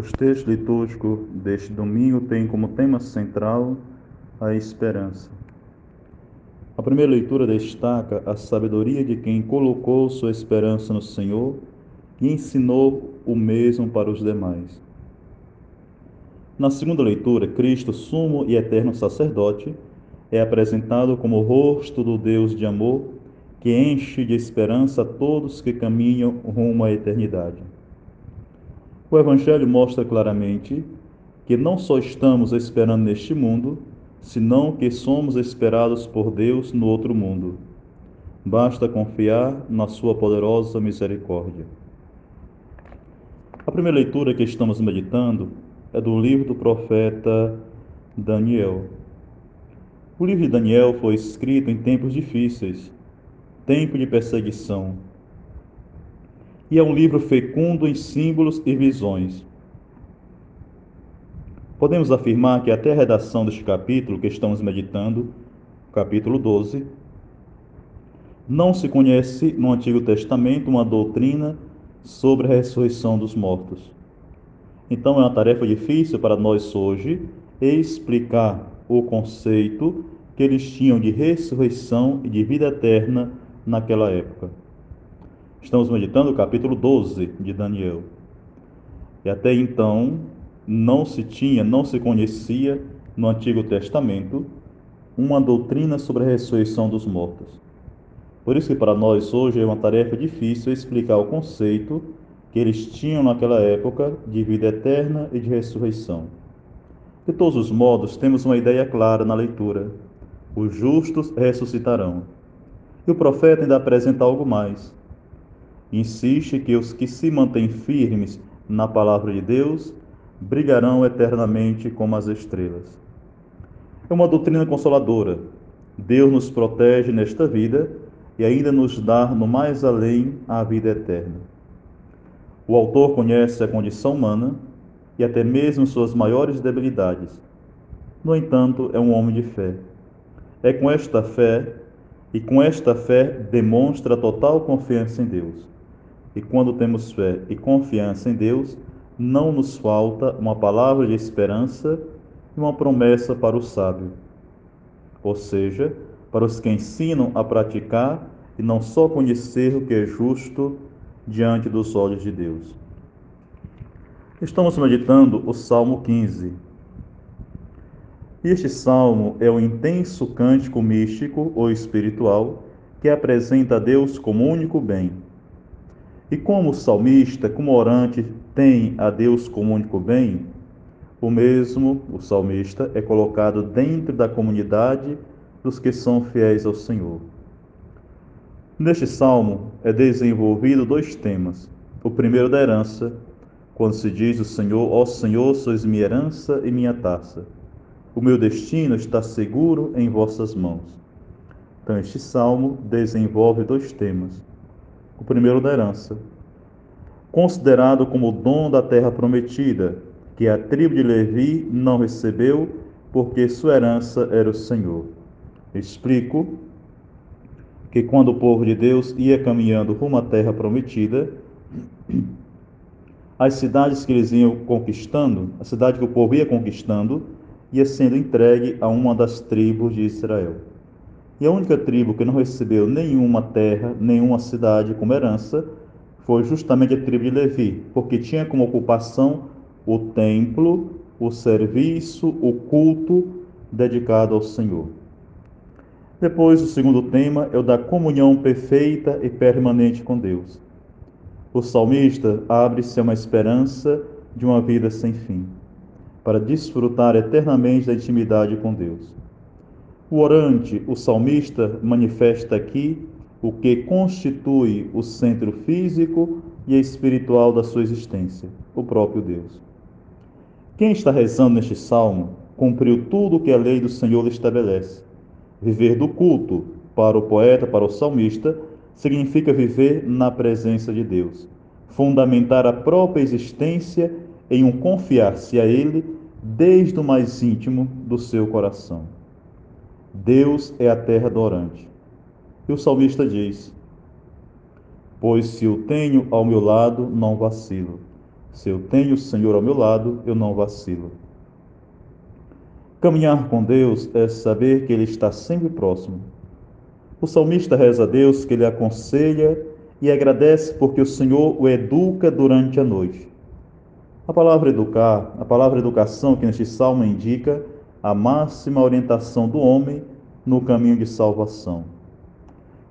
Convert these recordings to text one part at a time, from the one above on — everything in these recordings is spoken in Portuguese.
Os textos litúrgicos deste domingo têm como tema central a esperança. A primeira leitura destaca a sabedoria de quem colocou sua esperança no Senhor e ensinou o mesmo para os demais. Na segunda leitura, Cristo, sumo e eterno sacerdote, é apresentado como o rosto do Deus de amor que enche de esperança todos que caminham rumo à eternidade. O Evangelho mostra claramente que não só estamos esperando neste mundo, senão que somos esperados por Deus no outro mundo. Basta confiar na Sua poderosa misericórdia. A primeira leitura que estamos meditando é do livro do profeta Daniel. O livro de Daniel foi escrito em tempos difíceis, tempo de perseguição, e é um livro fecundo em símbolos e visões. Podemos afirmar que até a redação deste capítulo que estamos meditando, capítulo 12, não se conhece no Antigo Testamento uma doutrina sobre a ressurreição dos mortos. Então é uma tarefa difícil para nós hoje explicar o conceito que eles tinham de ressurreição e de vida eterna naquela época. Estamos meditando o capítulo 12 de Daniel. E até então não se tinha, não se conhecia no Antigo Testamento uma doutrina sobre a ressurreição dos mortos. Por isso que para nós hoje é uma tarefa difícil explicar o conceito que eles tinham naquela época de vida eterna e de ressurreição. De todos os modos, temos uma ideia clara na leitura: os justos ressuscitarão. E o profeta ainda apresenta algo mais insiste que os que se mantêm firmes na palavra de Deus brilharão eternamente como as estrelas. É uma doutrina consoladora. Deus nos protege nesta vida e ainda nos dá no mais além a vida eterna. O autor conhece a condição humana e até mesmo suas maiores debilidades. No entanto, é um homem de fé. É com esta fé e com esta fé demonstra total confiança em Deus. E quando temos fé e confiança em Deus, não nos falta uma palavra de esperança e uma promessa para o sábio. Ou seja, para os que ensinam a praticar e não só conhecer o que é justo diante dos olhos de Deus. Estamos meditando o Salmo 15. Este salmo é um intenso cântico místico ou espiritual que apresenta a Deus como único bem e como o salmista, como orante, tem a Deus como único bem, o mesmo, o salmista, é colocado dentro da comunidade dos que são fiéis ao Senhor. Neste salmo é desenvolvido dois temas. O primeiro da herança, quando se diz o Senhor, ó Senhor, sois minha herança e minha taça. O meu destino está seguro em vossas mãos. Então, este salmo desenvolve dois temas o primeiro da herança, considerado como o dom da terra prometida, que a tribo de Levi não recebeu, porque sua herança era o Senhor. Explico que quando o povo de Deus ia caminhando rumo à terra prometida, as cidades que eles iam conquistando, a cidade que o povo ia conquistando, ia sendo entregue a uma das tribos de Israel. E a única tribo que não recebeu nenhuma terra, nenhuma cidade como herança, foi justamente a tribo de Levi, porque tinha como ocupação o templo, o serviço, o culto dedicado ao Senhor. Depois, o segundo tema é o da comunhão perfeita e permanente com Deus. O salmista abre-se a uma esperança de uma vida sem fim, para desfrutar eternamente da intimidade com Deus. O orante, o salmista, manifesta aqui o que constitui o centro físico e espiritual da sua existência, o próprio Deus. Quem está rezando neste salmo cumpriu tudo o que a lei do Senhor estabelece. Viver do culto, para o poeta, para o salmista, significa viver na presença de Deus, fundamentar a própria existência em um confiar-se a Ele desde o mais íntimo do seu coração. Deus é a terra dorante. E o salmista diz: Pois se o tenho ao meu lado, não vacilo. Se eu tenho o Senhor ao meu lado, eu não vacilo. Caminhar com Deus é saber que Ele está sempre próximo. O salmista reza a Deus que Ele aconselha e agradece porque o Senhor o educa durante a noite. A palavra educar, a palavra educação que neste salmo indica a máxima orientação do homem no caminho de salvação.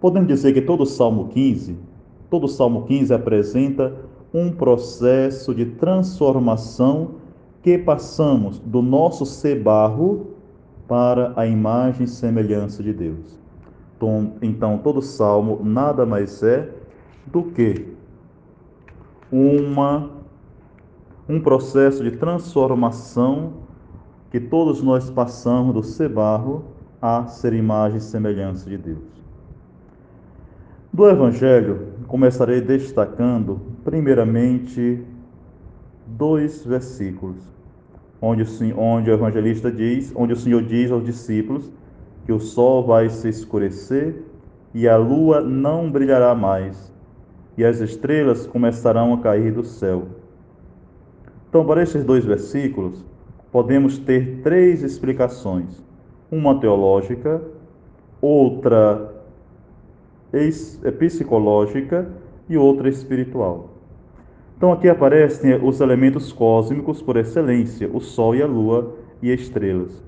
Podemos dizer que todo o Salmo 15, todo o Salmo 15 apresenta um processo de transformação que passamos do nosso ser barro para a imagem e semelhança de Deus. Então, todo salmo nada mais é do que uma, um processo de transformação que todos nós passamos do ser barro a ser imagem e semelhança de Deus. Do Evangelho, começarei destacando, primeiramente, dois versículos onde, onde o evangelista diz, onde o Senhor diz aos discípulos que o sol vai se escurecer e a lua não brilhará mais, e as estrelas começarão a cair do céu. Então, para estes dois versículos, podemos ter três explicações: uma teológica, outra psicológica e outra espiritual. Então aqui aparecem os elementos cósmicos por excelência, o Sol e a Lua e estrelas,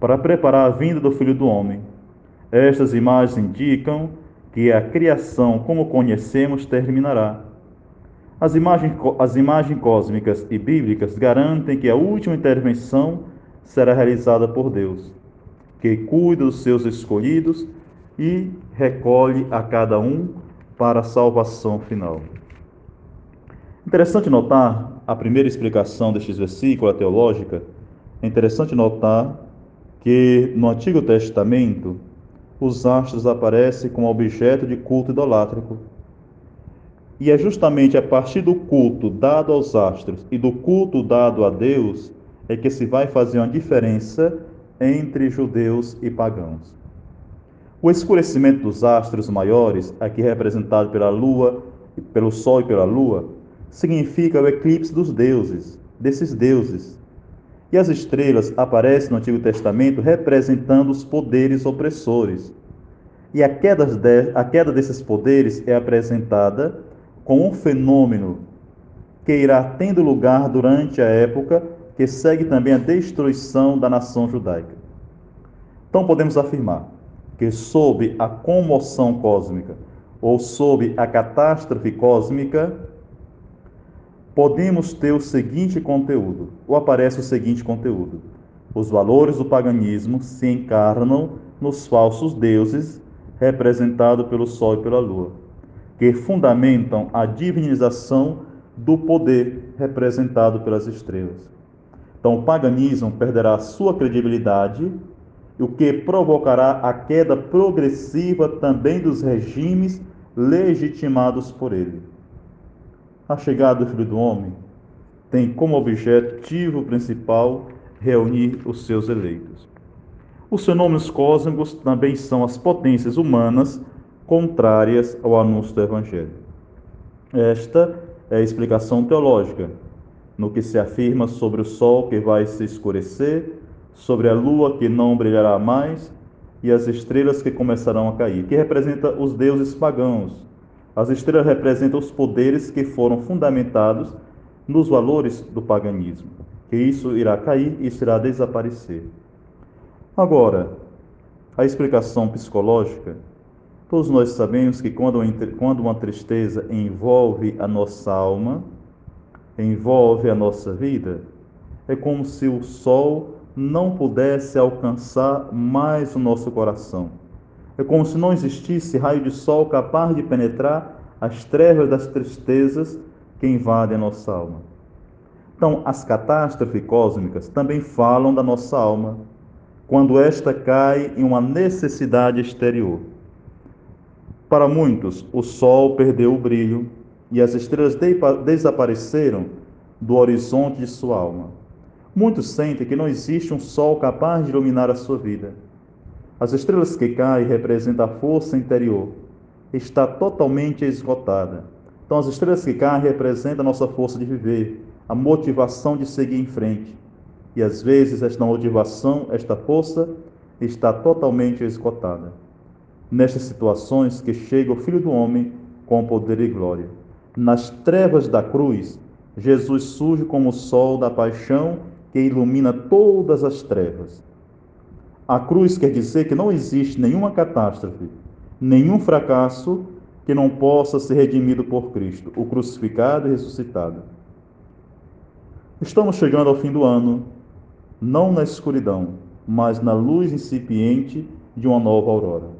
para preparar a vinda do Filho do Homem. Estas imagens indicam que a criação, como conhecemos, terminará. As imagens, as imagens cósmicas e bíblicas garantem que a última intervenção será realizada por Deus, que cuida dos seus escolhidos e recolhe a cada um para a salvação final. Interessante notar a primeira explicação destes versículos, a teológica. É interessante notar que no Antigo Testamento os astros aparecem como objeto de culto idolátrico. E é justamente a partir do culto dado aos astros e do culto dado a Deus é que se vai fazer uma diferença entre judeus e pagãos. O escurecimento dos astros maiores, aqui representado pela lua, pelo sol e pela lua, significa o eclipse dos deuses, desses deuses. E as estrelas aparecem no Antigo Testamento representando os poderes opressores. E a queda, de, a queda desses poderes é apresentada com um fenômeno que irá tendo lugar durante a época que segue também a destruição da nação judaica. Então podemos afirmar que sob a comoção cósmica ou sob a catástrofe cósmica, podemos ter o seguinte conteúdo, ou aparece o seguinte conteúdo: os valores do paganismo se encarnam nos falsos deuses, representados pelo Sol e pela Lua, que fundamentam a divinização do poder representado pelas estrelas. Então, o paganismo perderá sua credibilidade, o que provocará a queda progressiva também dos regimes legitimados por ele. A chegada do Filho do Homem tem como objetivo principal reunir os seus eleitos. Os fenômenos cósmicos também são as potências humanas contrárias ao anúncio do Evangelho. Esta é a explicação teológica, no que se afirma sobre o sol que vai se escurecer, sobre a lua que não brilhará mais e as estrelas que começarão a cair, que representa os deuses pagãos, as estrelas representam os poderes que foram fundamentados nos valores do paganismo, que isso irá cair e isso irá desaparecer. Agora, a explicação psicológica, todos nós sabemos que quando, uma tristeza envolve a nossa alma, envolve a nossa vida, é como se o sol não pudesse alcançar mais o nosso coração é como se não existisse raio de sol capaz de penetrar as trevas das tristezas que invadem a nossa alma. Então, as catástrofes cósmicas também falam da nossa alma, quando esta cai em uma necessidade exterior. Para muitos, o sol perdeu o brilho e as estrelas desapareceram do horizonte de sua alma. Muitos sentem que não existe um sol capaz de iluminar a sua vida. As estrelas que caem representam a força interior. Está totalmente esgotada. Então, as estrelas que caem representam a nossa força de viver, a motivação de seguir em frente. E às vezes esta motivação, esta força, está totalmente esgotada. Nestas situações que chega o Filho do Homem com poder e glória. Nas trevas da cruz, Jesus surge como o sol da paixão que ilumina todas as trevas. A cruz quer dizer que não existe nenhuma catástrofe, nenhum fracasso que não possa ser redimido por Cristo, o crucificado e ressuscitado. Estamos chegando ao fim do ano, não na escuridão, mas na luz incipiente de uma nova aurora.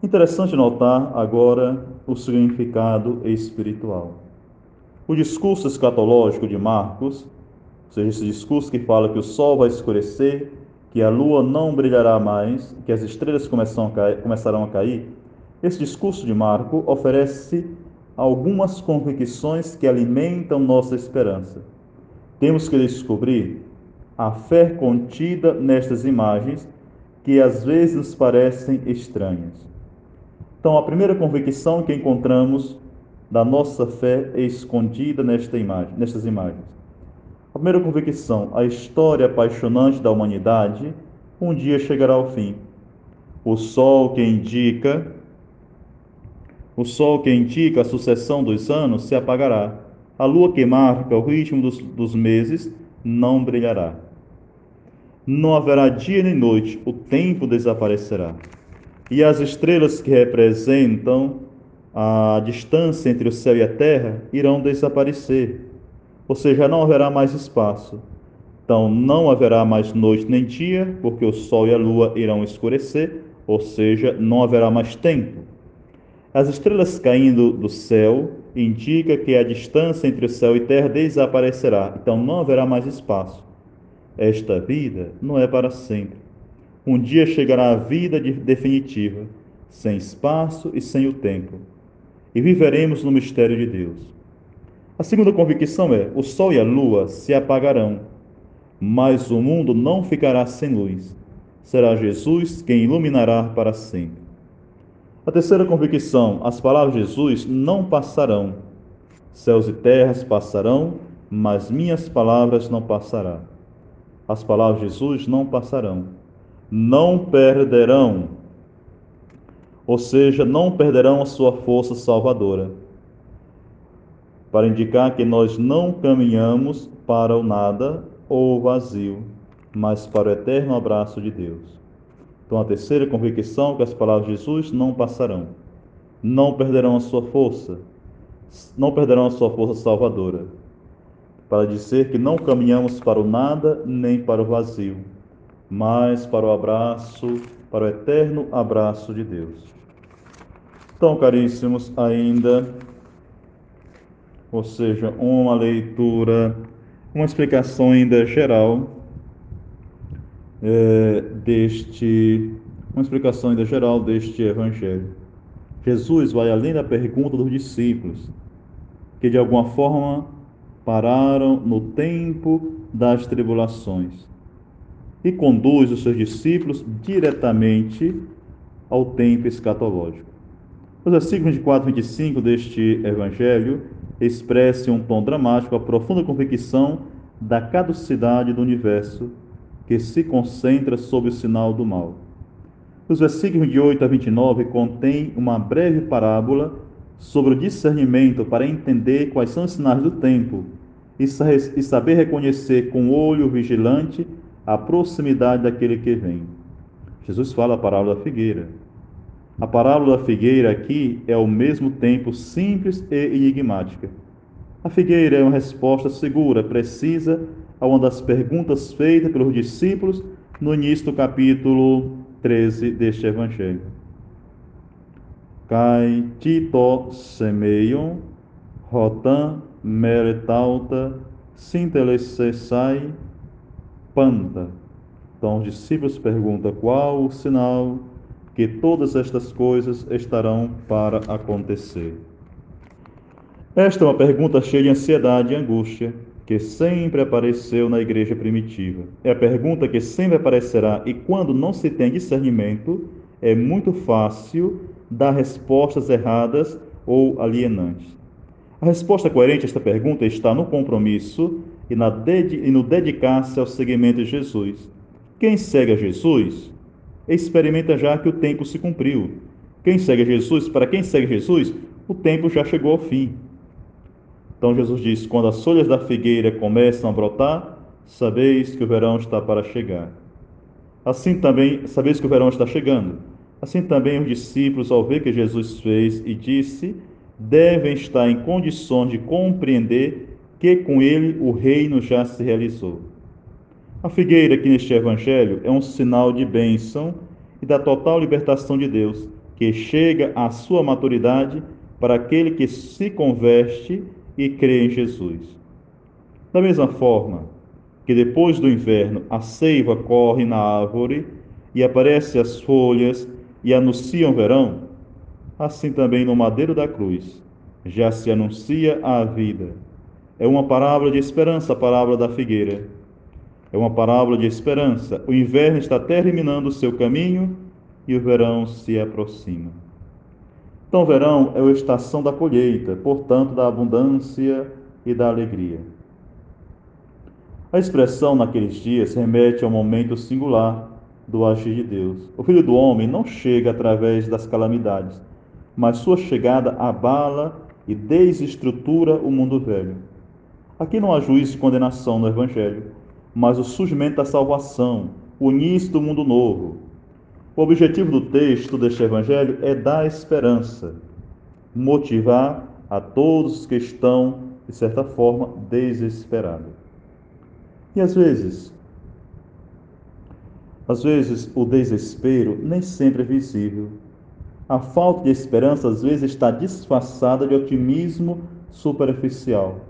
Interessante notar agora o significado espiritual. O discurso escatológico de Marcos, ou seja, esse discurso que fala que o sol vai escurecer, que a lua não brilhará mais, que as estrelas começarão a cair, esse discurso de Marco oferece algumas convicções que alimentam nossa esperança. Temos que descobrir a fé contida nestas imagens que às vezes nos parecem estranhas. Então, a primeira convicção que encontramos da nossa fé é escondida nesta imagem, nestas imagens. A primeira convicção, a história apaixonante da humanidade um dia chegará ao fim. O sol que indica o sol que indica a sucessão dos anos se apagará. A lua que marca o ritmo dos, dos meses não brilhará. Não haverá dia nem noite, o tempo desaparecerá. E as estrelas que representam a distância entre o céu e a terra irão desaparecer, ou seja, não haverá mais espaço. Então, não haverá mais noite nem dia, porque o sol e a lua irão escurecer, ou seja, não haverá mais tempo. As estrelas caindo do céu indica que a distância entre o céu e terra desaparecerá, então não haverá mais espaço. Esta vida não é para sempre. Um dia chegará a vida definitiva, sem espaço e sem o tempo, e viveremos no mistério de Deus. A segunda convicção é: o sol e a lua se apagarão, mas o mundo não ficará sem luz. Será Jesus quem iluminará para sempre. A terceira convicção: as palavras de Jesus não passarão. Céus e terras passarão, mas minhas palavras não passarão. As palavras de Jesus não passarão. Não perderão. Ou seja, não perderão a sua força salvadora. Para indicar que nós não caminhamos para o nada ou o vazio, mas para o eterno abraço de Deus. Então, a terceira convicção que as palavras de Jesus não passarão, não perderão a sua força, não perderão a sua força salvadora, para dizer que não caminhamos para o nada nem para o vazio, mas para o abraço, para o eterno abraço de Deus. Então, caríssimos, ainda, ou seja, uma leitura, uma explicação ainda geral é, deste, uma explicação ainda geral deste evangelho. Jesus vai além da pergunta dos discípulos, que de alguma forma pararam no tempo das tribulações, e conduz os seus discípulos diretamente ao tempo escatológico. Os versículos 24 e 25 deste evangelho expressam um tom dramático a profunda convicção da caducidade do universo que se concentra sob o sinal do mal. Os versículos de 8 a 29 contêm uma breve parábola sobre o discernimento para entender quais são os sinais do tempo e saber reconhecer com olho vigilante a proximidade daquele que vem. Jesus fala a parábola da figueira. A parábola da figueira aqui é ao mesmo tempo simples e enigmática. A figueira é uma resposta segura, precisa a uma das perguntas feitas pelos discípulos no início do capítulo 13 deste Evangelho. Kai tito semeion, rotan meretauta, sintelesesai, panta. Então os discípulos perguntam qual o sinal que todas estas coisas estarão para acontecer. Esta é uma pergunta cheia de ansiedade e angústia que sempre apareceu na igreja primitiva. É a pergunta que sempre aparecerá, e quando não se tem discernimento, é muito fácil dar respostas erradas ou alienante? A resposta coerente a esta pergunta está no compromisso e, e no dedicar-se ao seguimento de Jesus. Quem segue a Jesus experimenta já que o tempo se cumpriu. Quem segue a Jesus, para quem segue Jesus, o tempo já chegou ao fim. Então Jesus diz: quando as folhas da figueira começam a brotar, sabeis que o verão está para chegar. Assim também, sabeis que o verão está chegando. Assim também os discípulos, ao ver que Jesus fez e disse, devem estar em condições de compreender que com ele o reino já se realizou. A figueira aqui neste evangelho é um sinal de bênção e da total libertação de Deus, que chega à sua maturidade para aquele que se converte e crê em Jesus. Da mesma forma que depois do inverno a seiva corre na árvore e aparecem as folhas e anunciam verão, assim também no madeiro da cruz já se anuncia a vida. É uma parábola de esperança, a parábola da figueira. É uma parábola de esperança. O inverno está terminando o seu caminho e o verão se aproxima. Então, verão é a estação da colheita, portanto, da abundância e da alegria. A expressão naqueles dias remete ao momento singular do agir de Deus. O Filho do Homem não chega através das calamidades, mas sua chegada abala e desestrutura o mundo velho. Aqui não há juízo e condenação no Evangelho, mas o surgimento da salvação, o início do mundo novo. O objetivo do texto deste Evangelho é dar esperança, motivar a todos que estão, de certa forma, desesperados. E às vezes, às vezes o desespero nem sempre é visível a falta de esperança às vezes está disfarçada de otimismo superficial,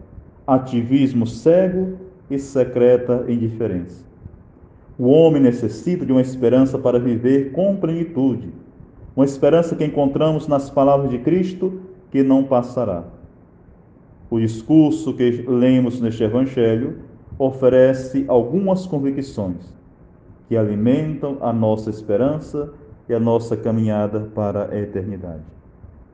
ativismo cego e secreta indiferença. O homem necessita de uma esperança para viver com plenitude, uma esperança que encontramos nas palavras de Cristo que não passará. O discurso que lemos neste Evangelho oferece algumas convicções que alimentam a nossa esperança e a nossa caminhada para a eternidade.